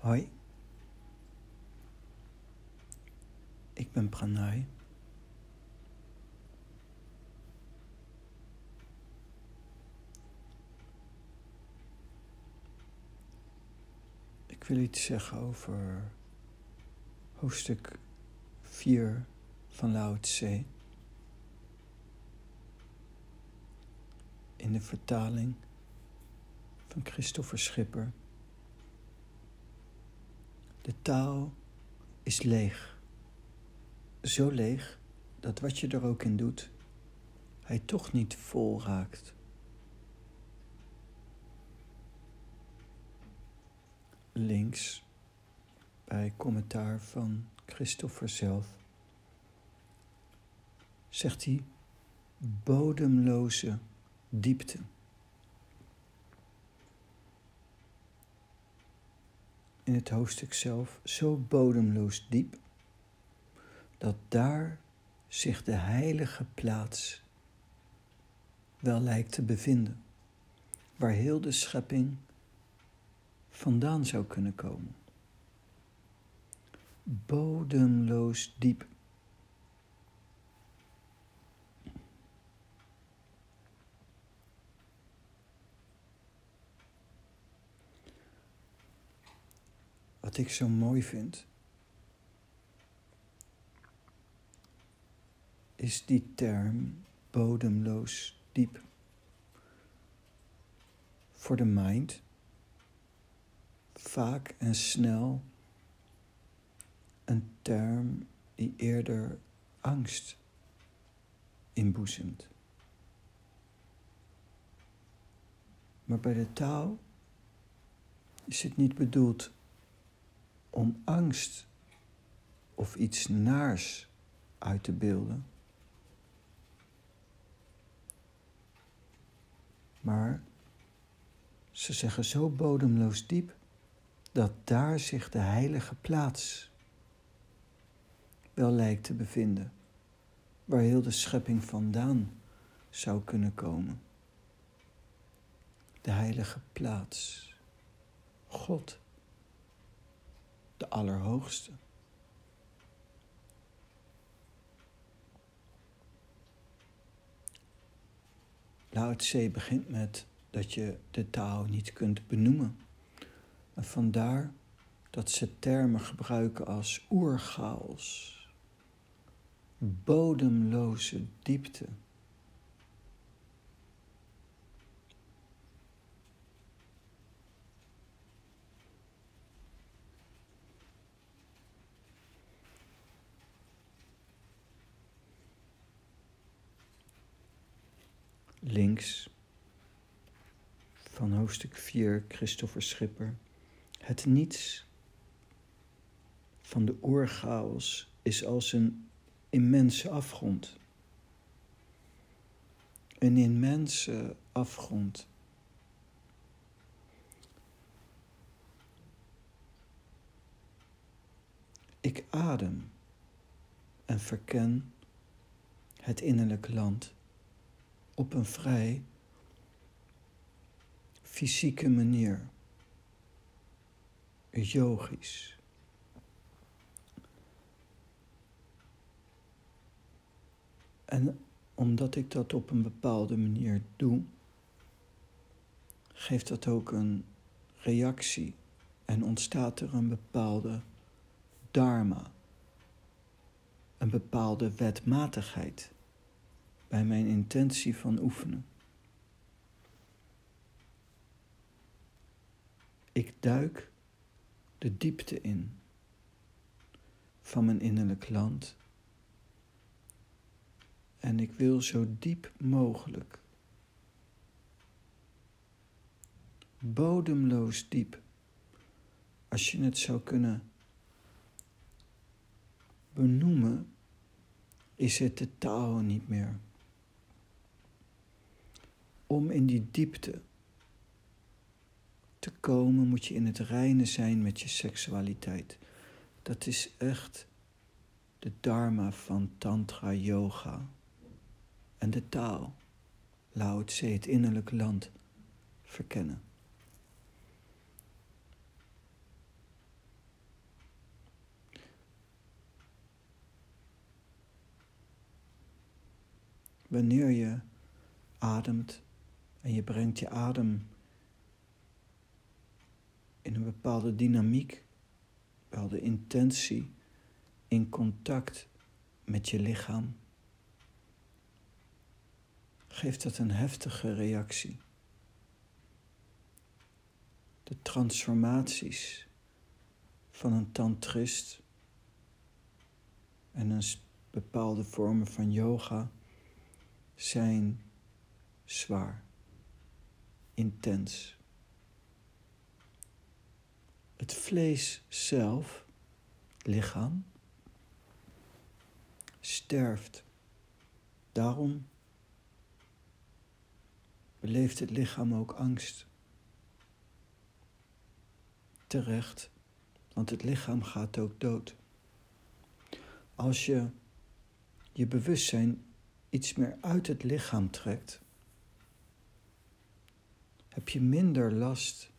Hoi, ik ben Pranay. Ik wil iets zeggen over hoofdstuk 4 van Lao Tse. In de vertaling van Christopher Schipper. De taal is leeg. Zo leeg dat wat je er ook in doet, hij toch niet vol raakt. Links bij commentaar van Christopher zelf zegt hij bodemloze diepte. In het hoofdstuk zelf zo bodemloos diep dat daar zich de heilige plaats wel lijkt te bevinden, waar heel de schepping vandaan zou kunnen komen. Bodemloos diep. Wat ik zo mooi vind, is die term bodemloos diep. Voor de mind vaak en snel een term die eerder angst inboezemt. Maar bij de taal is het niet bedoeld om angst of iets naars uit te beelden. Maar ze zeggen zo bodemloos diep dat daar zich de heilige plaats wel lijkt te bevinden, waar heel de schepping vandaan zou kunnen komen. De heilige plaats, God de Allerhoogste. Lao Tse begint met dat je de taal niet kunt benoemen. En vandaar dat ze termen gebruiken als oerchaos, bodemloze diepte. Links van hoofdstuk 4, Christopher Schipper. Het niets van de oerchaos is als een immense afgrond. Een immense afgrond. Ik adem en verken het innerlijk land op een vrij fysieke manier. Yogisch. En omdat ik dat op een bepaalde manier doe, geeft dat ook een reactie en ontstaat er een bepaalde dharma, een bepaalde wetmatigheid bij mijn intentie van oefenen. Ik duik de diepte in van mijn innerlijk land en ik wil zo diep mogelijk, bodemloos diep, als je het zou kunnen benoemen, is het de taal niet meer om in die diepte te komen moet je in het reine zijn met je seksualiteit. Dat is echt de dharma van tantra yoga. En de taal, Lao Tse, het innerlijk land, verkennen. Wanneer je ademt en je brengt je adem in een bepaalde dynamiek, bepaalde intentie in contact met je lichaam, geeft dat een heftige reactie. De transformaties van een tantrist en een bepaalde vormen van yoga zijn zwaar, intens. Het vlees zelf, lichaam, sterft. Daarom beleeft het lichaam ook angst. Terecht, want het lichaam gaat ook dood. Als je je bewustzijn iets meer uit het lichaam trekt, heb je minder last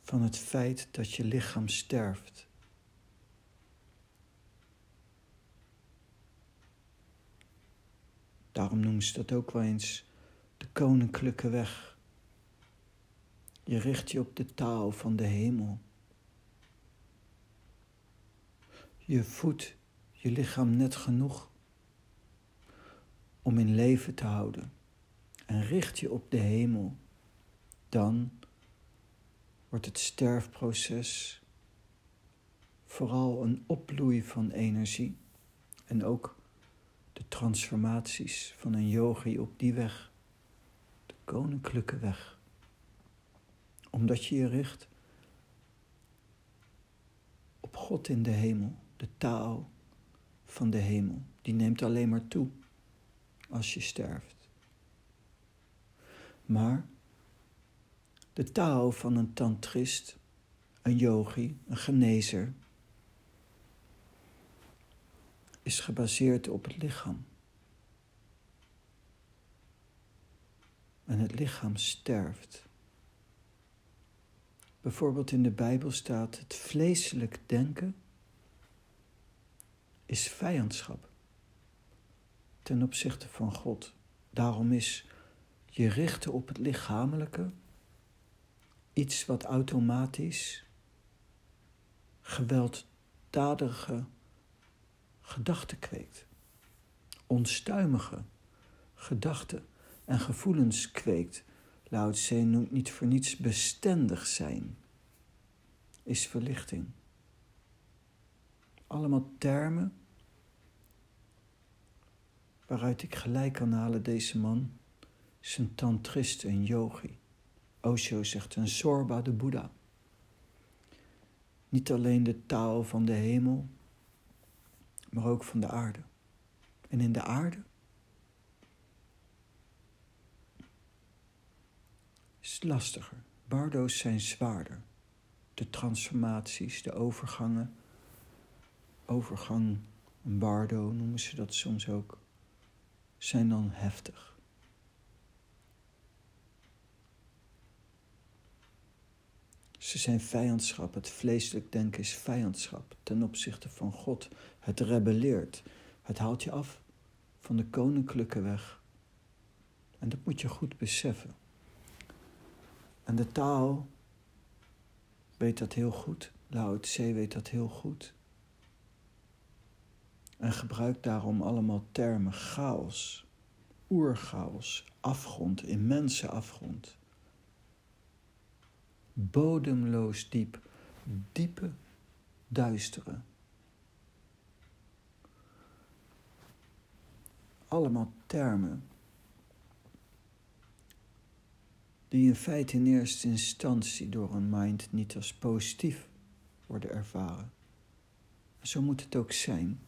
van het feit dat je lichaam sterft. Daarom noemen ze dat ook wel eens de koninklijke weg. Je richt je op de taal van de hemel. Je voedt je lichaam net genoeg om in leven te houden en richt je op de hemel, dan wordt het sterfproces vooral een opbloei van energie en ook de transformaties van een yogi op die weg, de koninklijke weg. Omdat je je richt op God in de hemel, de taal van de hemel, die neemt alleen maar toe als je sterft. Maar de taal van een tantrist, een yogi, een genezer, is gebaseerd op het lichaam. En het lichaam sterft. Bijvoorbeeld in de Bijbel staat: het vleeselijk denken is vijandschap ten opzichte van God. Daarom is je richten op het lichamelijke iets wat automatisch gewelddadige gedachten kweekt. Onstuimige gedachten en gevoelens kweekt. Lao Tse noemt niet voor niets bestendig zijn. Is verlichting. Allemaal termen waaruit ik gelijk kan halen deze man is een een yogi. Osho zegt een Zorba de Boeddha. Niet alleen de taal van de hemel, maar ook van de aarde. En in de aarde is het lastiger. Bardo's zijn zwaarder. De transformaties, de overgangen. Overgang, een bardo noemen ze dat soms ook, zijn dan heftig. Ze zijn vijandschap. Het vleeselijk denken is vijandschap ten opzichte van God. Het rebelleert. Het haalt je af van de koninklijke weg. En dat moet je goed beseffen. En de taal weet dat heel goed. Lao Tse weet dat heel goed. En gebruikt daarom allemaal termen chaos, oerchaos, afgrond, immense afgrond bodemloos diep, diepe, duistere. Allemaal termen die in feite in eerste instantie door een mind niet als positief worden ervaren. Zo moet het ook zijn.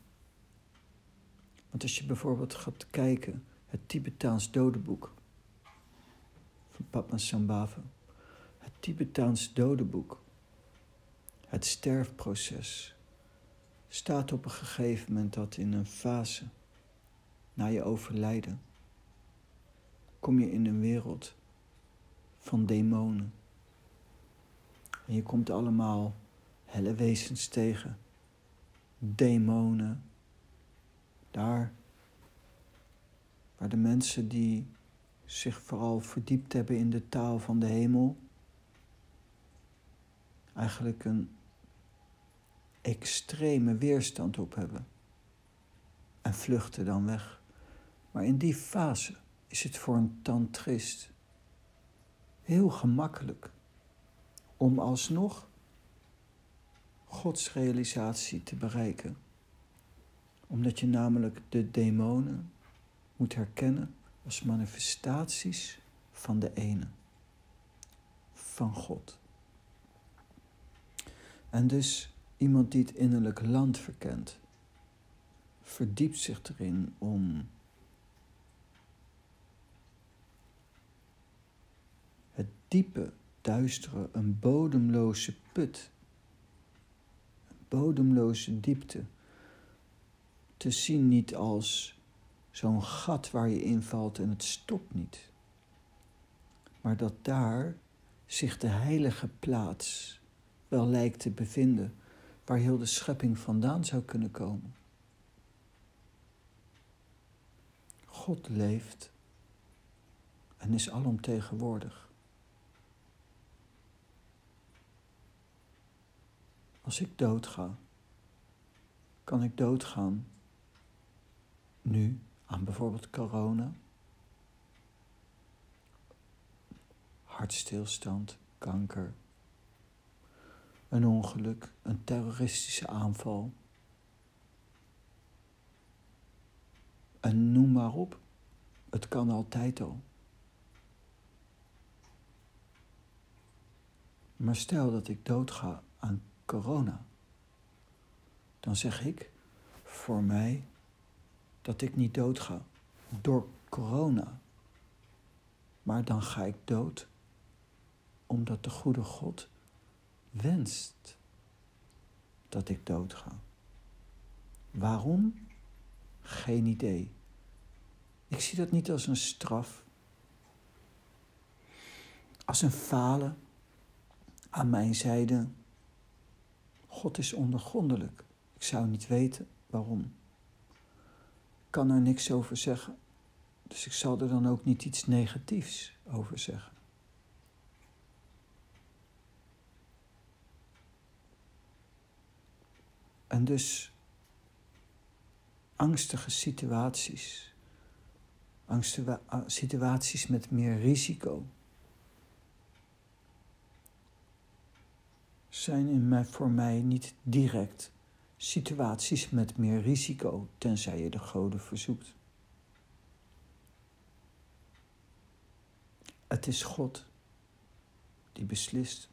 Want als je bijvoorbeeld gaat kijken, het Tibetaans dodenboek van Padmasambhava, Tibetaans dodenboek, het sterfproces, staat op een gegeven moment dat in een fase na je overlijden kom je in een wereld van demonen. En je komt allemaal helle wezens tegen, demonen. Daar Maar de mensen die zich vooral verdiept hebben in de taal van de hemel, eigenlijk een extreme weerstand op hebben en vluchten dan weg. Maar in die fase is het voor een tantrist heel gemakkelijk om alsnog Gods realisatie te bereiken. Omdat je namelijk de demonen moet herkennen als manifestaties van de ene, van God. En dus iemand die het innerlijk land verkent, verdiept zich erin om het diepe, duistere, een bodemloze put, een bodemloze diepte, te zien niet als zo'n gat waar je invalt en het stopt niet, maar dat daar zich de heilige plaats wel lijkt te bevinden, waar heel de schepping vandaan zou kunnen komen. God leeft en is alomtegenwoordig. Als ik doodga, kan ik doodgaan nu aan bijvoorbeeld corona, hartstilstand, kanker, een ongeluk, een terroristische aanval. En noem maar op, het kan altijd al. Maar stel dat ik doodga aan corona, dan zeg ik voor mij dat ik niet doodga door corona, maar dan ga ik dood omdat de goede God wenst dat ik doodga. Waarom? Geen idee. Ik zie dat niet als een straf, als een falen aan mijn zijde. God is ondergrondelijk. Ik zou niet weten waarom. Ik kan er niks over zeggen, dus ik zal er dan ook niet iets negatiefs over zeggen. En dus angstige situaties, angstige situaties met meer risico, zijn in mij, voor mij niet direct situaties met meer risico, tenzij je de goden verzoekt. Het is God die beslist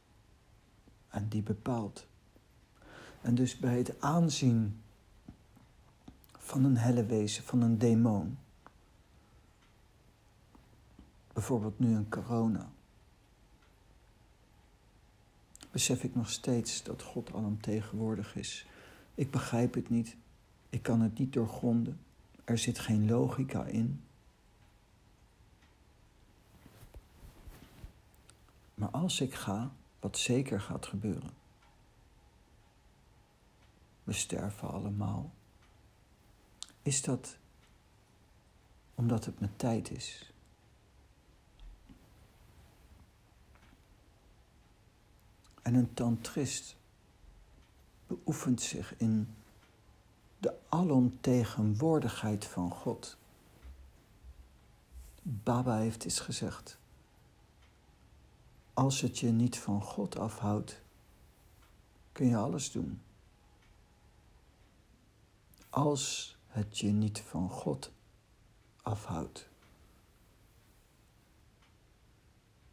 en die bepaalt. En dus bij het aanzien van een helle wezen, van een demon, bijvoorbeeld nu een corona, besef ik nog steeds dat God alomtegenwoordig is. Ik begrijp het niet, ik kan het niet doorgronden, er zit geen logica in. Maar als ik ga, wat zeker gaat gebeuren, we sterven allemaal. Is dat omdat het mijn tijd is? En een tantrist beoefent zich in de alomtegenwoordigheid van God. Baba heeft eens gezegd: Als het je niet van God afhoudt, kun je alles doen als het je niet van God afhoudt.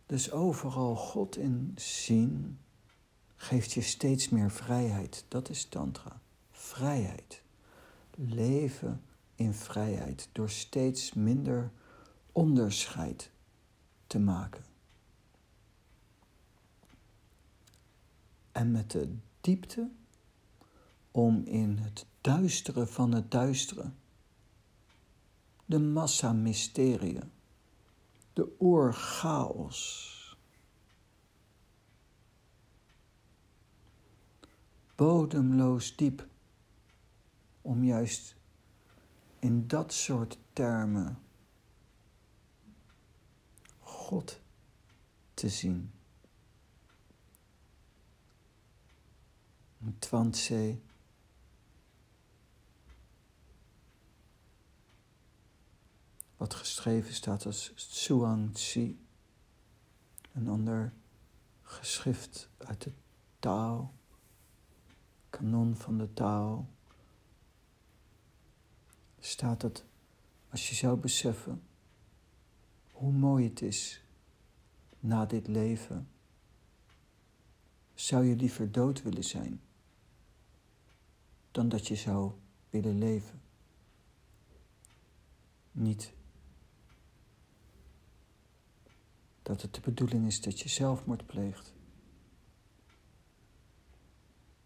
Dus overal God in zien geeft je steeds meer vrijheid. Dat is Tantra. Vrijheid. Leven in vrijheid door steeds minder onderscheid te maken. En met de diepte om in het duistere van het duistere, de massa mysterieën, de oerchaos. Bodemloos diep, om juist in dat soort termen God te zien. Twantse wat geschreven staat als Tsuang Tsi, een ander geschrift uit de Tao, kanon van de Tao, staat dat als je zou beseffen hoe mooi het is na dit leven, zou je liever dood willen zijn dan dat je zou willen leven. Niet dat het de bedoeling is dat je zelfmoord pleegt,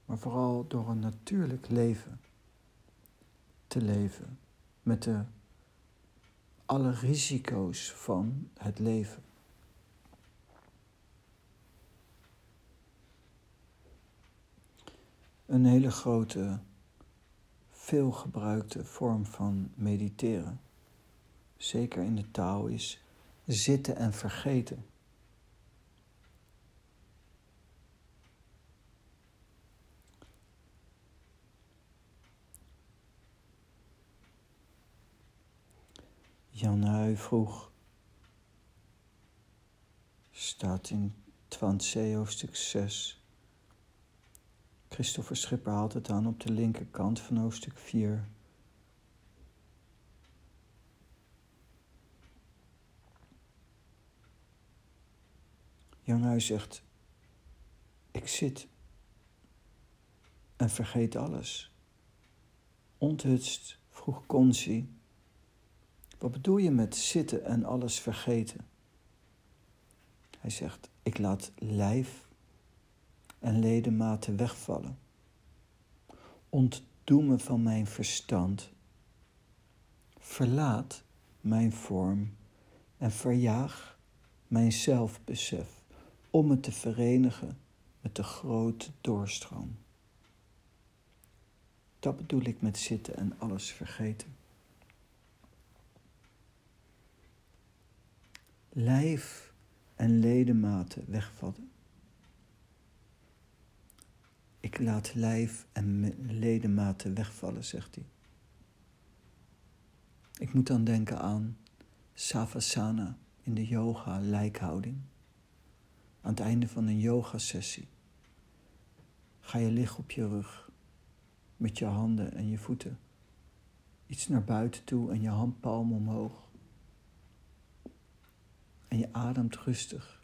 maar vooral door een natuurlijk leven te leven met de alle risico's van het leven. Een hele grote, veelgebruikte vorm van mediteren, zeker in de taal, is zitten en vergeten. Jan Huy vroeg, staat in Twantse hoofdstuk 6. Christopher Schipper haalt het aan op de linkerkant van hoofdstuk 4. Jan zegt, ik zit en vergeet alles. Onthutst vroeg Consi wat bedoel je met zitten en alles vergeten? Hij zegt: Ik laat lijf en ledematen wegvallen. Ontdoe me van mijn verstand. Verlaat mijn vorm en verjaag mijn zelfbesef om het te verenigen met de grote doorstroom. Dat bedoel ik met zitten en alles vergeten. lijf en ledematen wegvallen. Ik laat lijf en ledematen wegvallen, zegt hij. Ik moet dan denken aan savasana in de yoga lijkhouding. Aan het einde van een yogasessie ga je liggen op je rug met je handen en je voeten iets naar buiten toe en je handpalm omhoog. En je ademt rustig.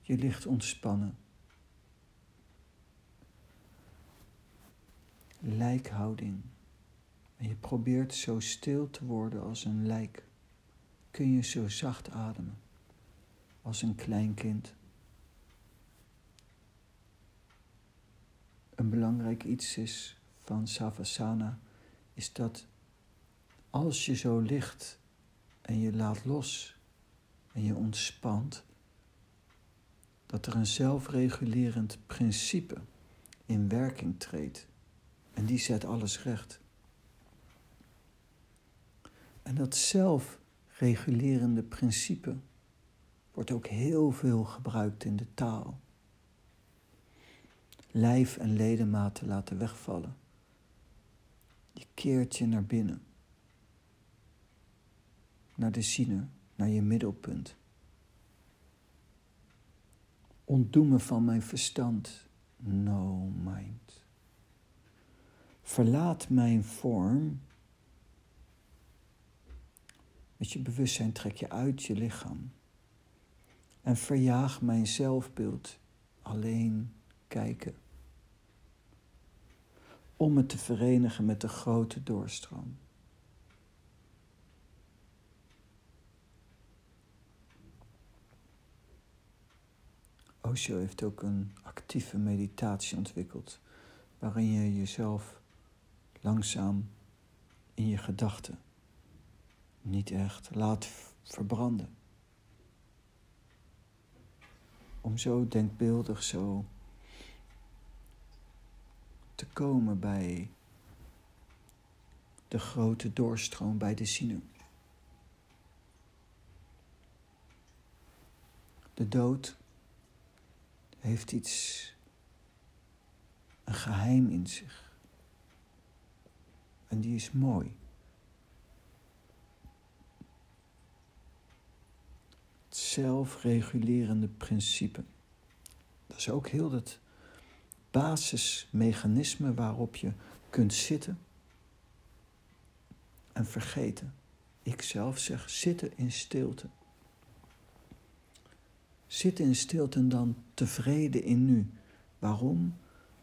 Je ligt ontspannen. Lijkhouding. En je probeert zo stil te worden als een lijk. Kun je zo zacht ademen als een klein kind. Een belangrijk iets is van Savasana is dat als je zo ligt en je laat los en je ontspant, dat er een zelfregulerend principe in werking treedt. En die zet alles recht. En dat zelfregulerende principe wordt ook heel veel gebruikt in de taal. Lijf en ledematen laten wegvallen. Je keert je naar binnen naar de ziener, naar je middelpunt. Ontdoe me van mijn verstand, no mind. Verlaat mijn vorm. Met je bewustzijn trek je uit je lichaam. En verjaag mijn zelfbeeld, alleen kijken. Om het te verenigen met de grote doorstroom. Osho heeft ook een actieve meditatie ontwikkeld, waarin je jezelf langzaam in je gedachten niet echt laat verbranden. Om zo denkbeeldig zo te komen bij de grote doorstroom bij de zin. De dood heeft iets, een geheim in zich. En die is mooi. Zelfregulerende principe. Dat is ook heel het basismechanisme waarop je kunt zitten en vergeten. Ik zelf zeg zitten in stilte. Zitten in stilte en dan tevreden in nu. Waarom?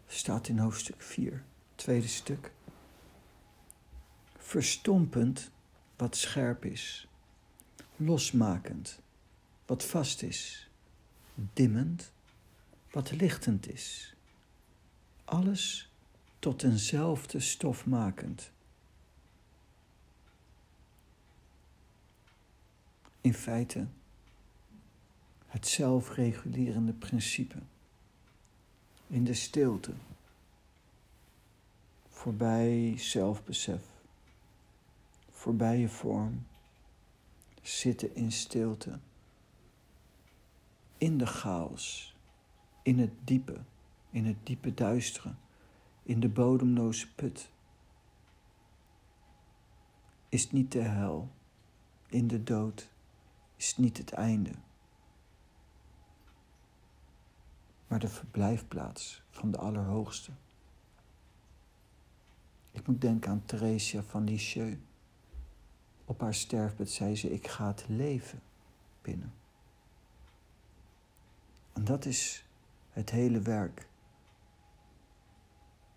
Staat in hoofdstuk 4, tweede stuk. Verstompend wat scherp is, losmakend wat vast is, dimmend wat lichtend is. Alles tot eenzelfde stof makend. In feite het zelfregulerende principe. In de stilte, voorbij zelfbesef, voorbij je vorm, zitten in stilte, in de chaos, in het diepe, in het diepe duisteren, in de bodemloze put. Is niet de hel, in de dood, is niet het einde. maar de verblijfplaats van de Allerhoogste. Ik moet denken aan Theresia van Lisieux. Op haar sterfbed zei ze: Ik ga het leven binnen. En dat is het hele werk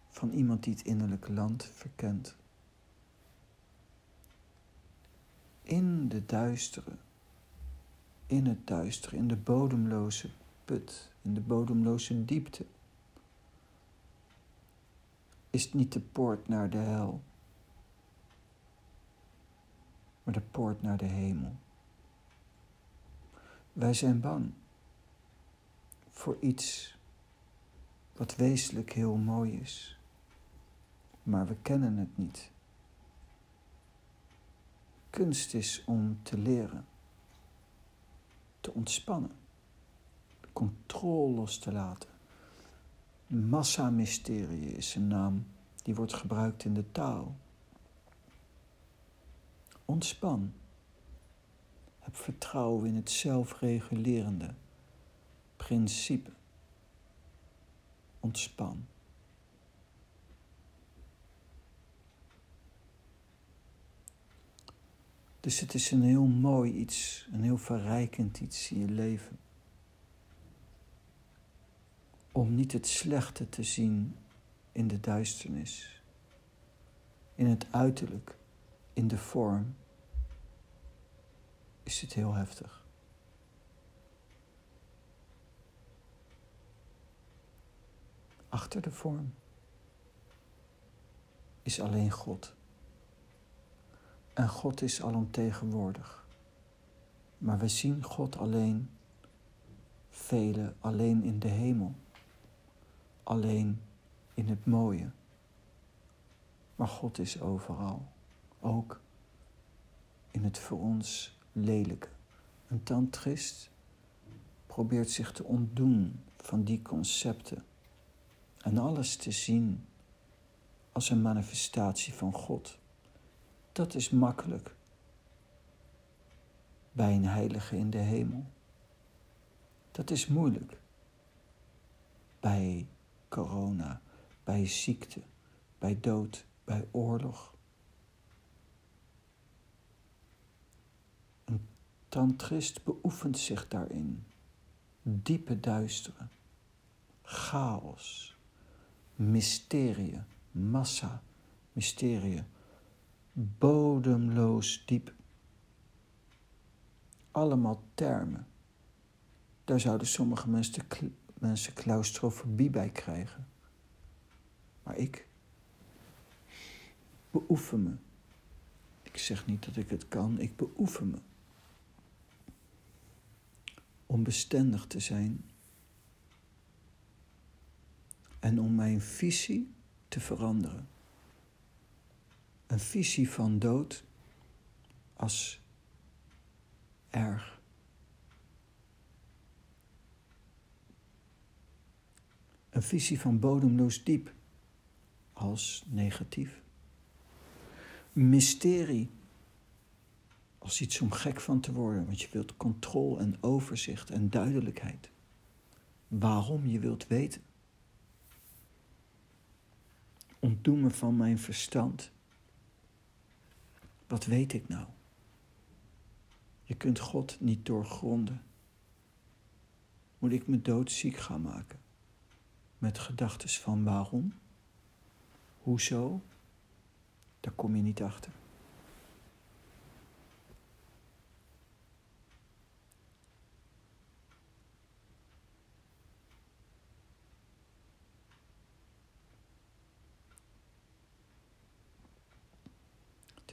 van iemand die het innerlijke land verkent. In de duistere, in het duistere, in de bodemloze put, in de bodemloze diepte, is niet de poort naar de hel, maar de poort naar de hemel. Wij zijn bang voor iets wat wezenlijk heel mooi is, maar we kennen het niet. Kunst is om te leren, te ontspannen controle los te laten. Massamysterie is een naam die wordt gebruikt in de taal. Ontspan. Heb vertrouwen in het zelfregulerende principe. Ontspan. Dus het is een heel mooi iets, een heel verrijkend iets in je leven om niet het slechte te zien in de duisternis, in het uiterlijk, in de vorm, is het heel heftig. Achter de vorm is alleen God. En God is alomtegenwoordig. Maar we zien God alleen, velen alleen in de hemel alleen in het mooie. Maar God is overal, ook in het voor ons lelijke. Een tantrist probeert zich te ontdoen van die concepten en alles te zien als een manifestatie van God. Dat is makkelijk bij een heilige in de hemel. Dat is moeilijk bij corona, bij ziekte, bij dood, bij oorlog. Een tantrist beoefent zich daarin. Diepe duisteren, chaos, mysterie, massa, mysterie, bodemloos diep. Allemaal termen. Daar zouden sommige mensen mensen claustrofobie bij krijgen. Maar ik beoefen me. Ik zeg niet dat ik het kan, ik beoefen me. Om bestendig te zijn en om mijn visie te veranderen. Een visie van dood als erg. Een visie van bodemloos diep als negatief. Mysterie als iets om gek van te worden, want je wilt controle en overzicht en duidelijkheid. Waarom je wilt weten. Ontdoen me van mijn verstand. Wat weet ik nou? Je kunt God niet doorgronden. Moet ik me doodziek gaan maken? Met gedachten van waarom? Hoezo? Daar kom je niet achter.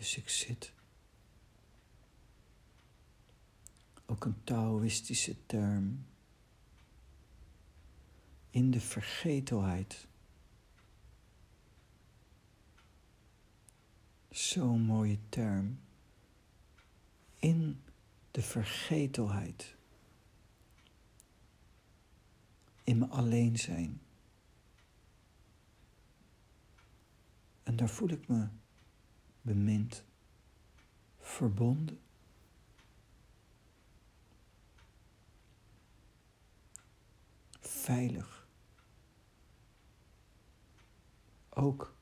Dus ik zit. Ook een Taoïstische term. In de vergetelheid. Zo'n mooie term. In de vergetelheid. In mijn alleen zijn. En daar voel ik me bemind, verbonden. Veilig. Ook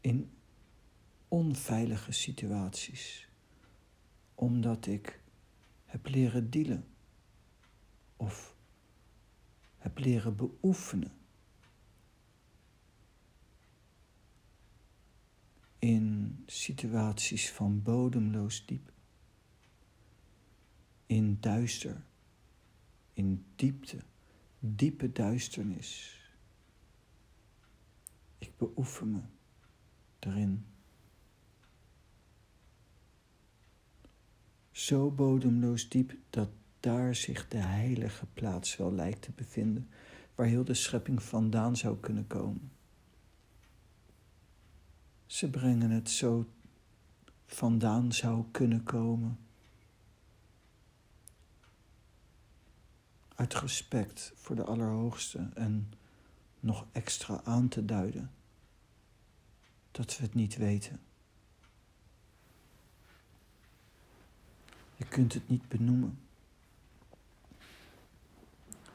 in onveilige situaties, omdat ik heb leren dealen of heb leren beoefenen in situaties van bodemloos diep, in duister, in diepte, diepe duisternis. Ik beoefen me daarin. Zo bodemloos diep dat daar zich de heilige plaats wel lijkt te bevinden, waar heel de schepping vandaan zou kunnen komen. Ze brengen het zo vandaan zou kunnen komen. Uit respect voor de Allerhoogste en nog extra aan te duiden dat we het niet weten. Je kunt het niet benoemen.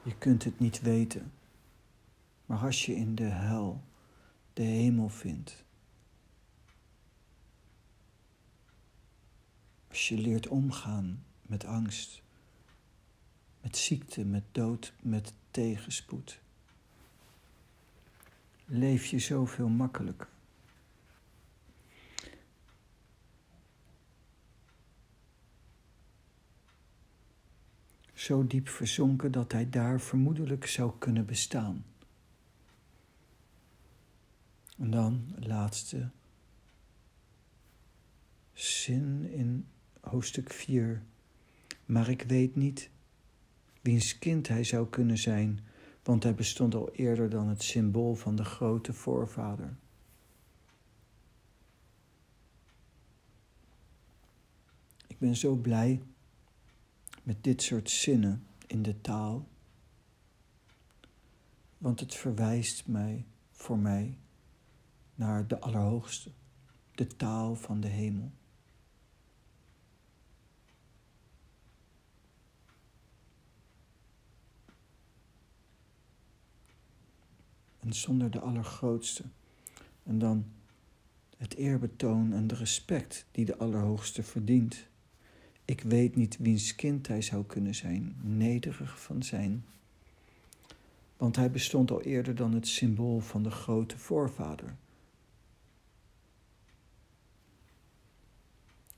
Je kunt het niet weten. Maar als je in de hel de hemel vindt, Als je leert omgaan met angst, met ziekte, met dood, met tegenspoed, leef je zoveel makkelijker. Zo diep verzonken dat hij daar vermoedelijk zou kunnen bestaan. En dan, laatste zin in hoofdstuk 4. Maar ik weet niet wiens kind hij zou kunnen zijn, want hij bestond al eerder dan het symbool van de grote voorvader. Ik ben zo blij met dit soort zinnen in de taal, want het verwijst mij voor mij naar de Allerhoogste, de taal van de hemel. En zonder de Allergrootste. En dan het eerbetoon en de respect die de Allerhoogste verdient. Ik weet niet wiens kind hij zou kunnen zijn, nederig van zijn. Want hij bestond al eerder dan het symbool van de grote voorvader.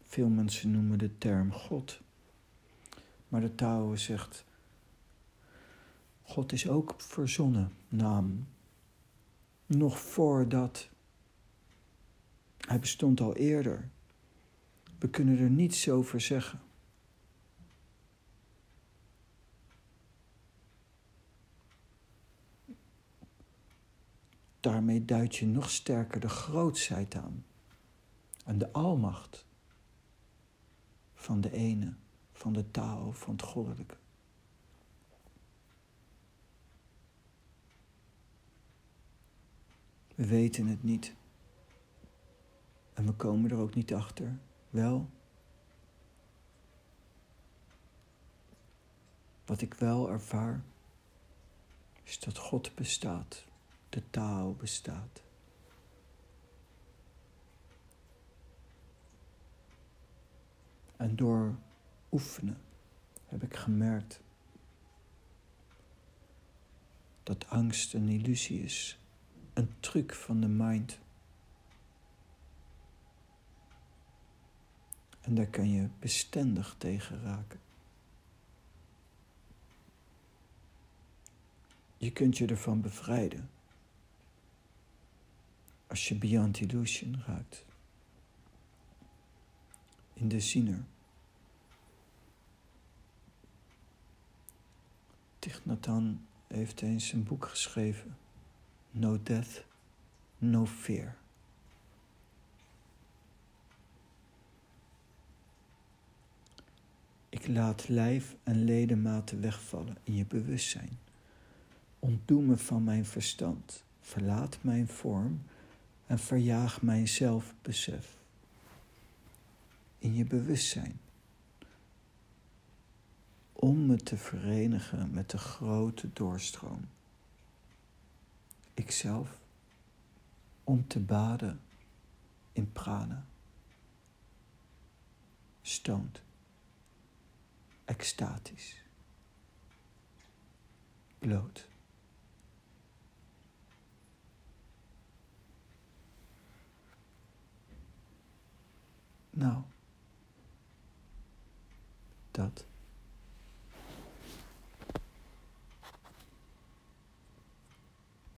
Veel mensen noemen de term God. Maar de Tao zegt, God is ook verzonnen naam nog voordat. Hij bestond al eerder. We kunnen er niets over zeggen. Daarmee duid je nog sterker de grootsheid aan en de almacht van de ene, van de taal, van het goddelijke. We weten het niet. En we komen er ook niet achter. Wel, wat ik wel ervaar, is dat God bestaat, de Tao bestaat. En door oefenen heb ik gemerkt dat angst een illusie is, een truc van de mind. En daar kan je bestendig tegen raken. Je kunt je ervan bevrijden als je beyond illusion raakt. In de ziener. Thich heeft eens een boek geschreven. No Death, No Fear. Ik laat lijf en ledematen wegvallen in je bewustzijn. Ontdoe me van mijn verstand, verlaat mijn vorm en verjaag mijn zelfbesef. In je bewustzijn. Om me te verenigen met de grote doorstroom. Ikzelf om te baden in prana. Stoned. Extatisch. Bloot. Nou, dat.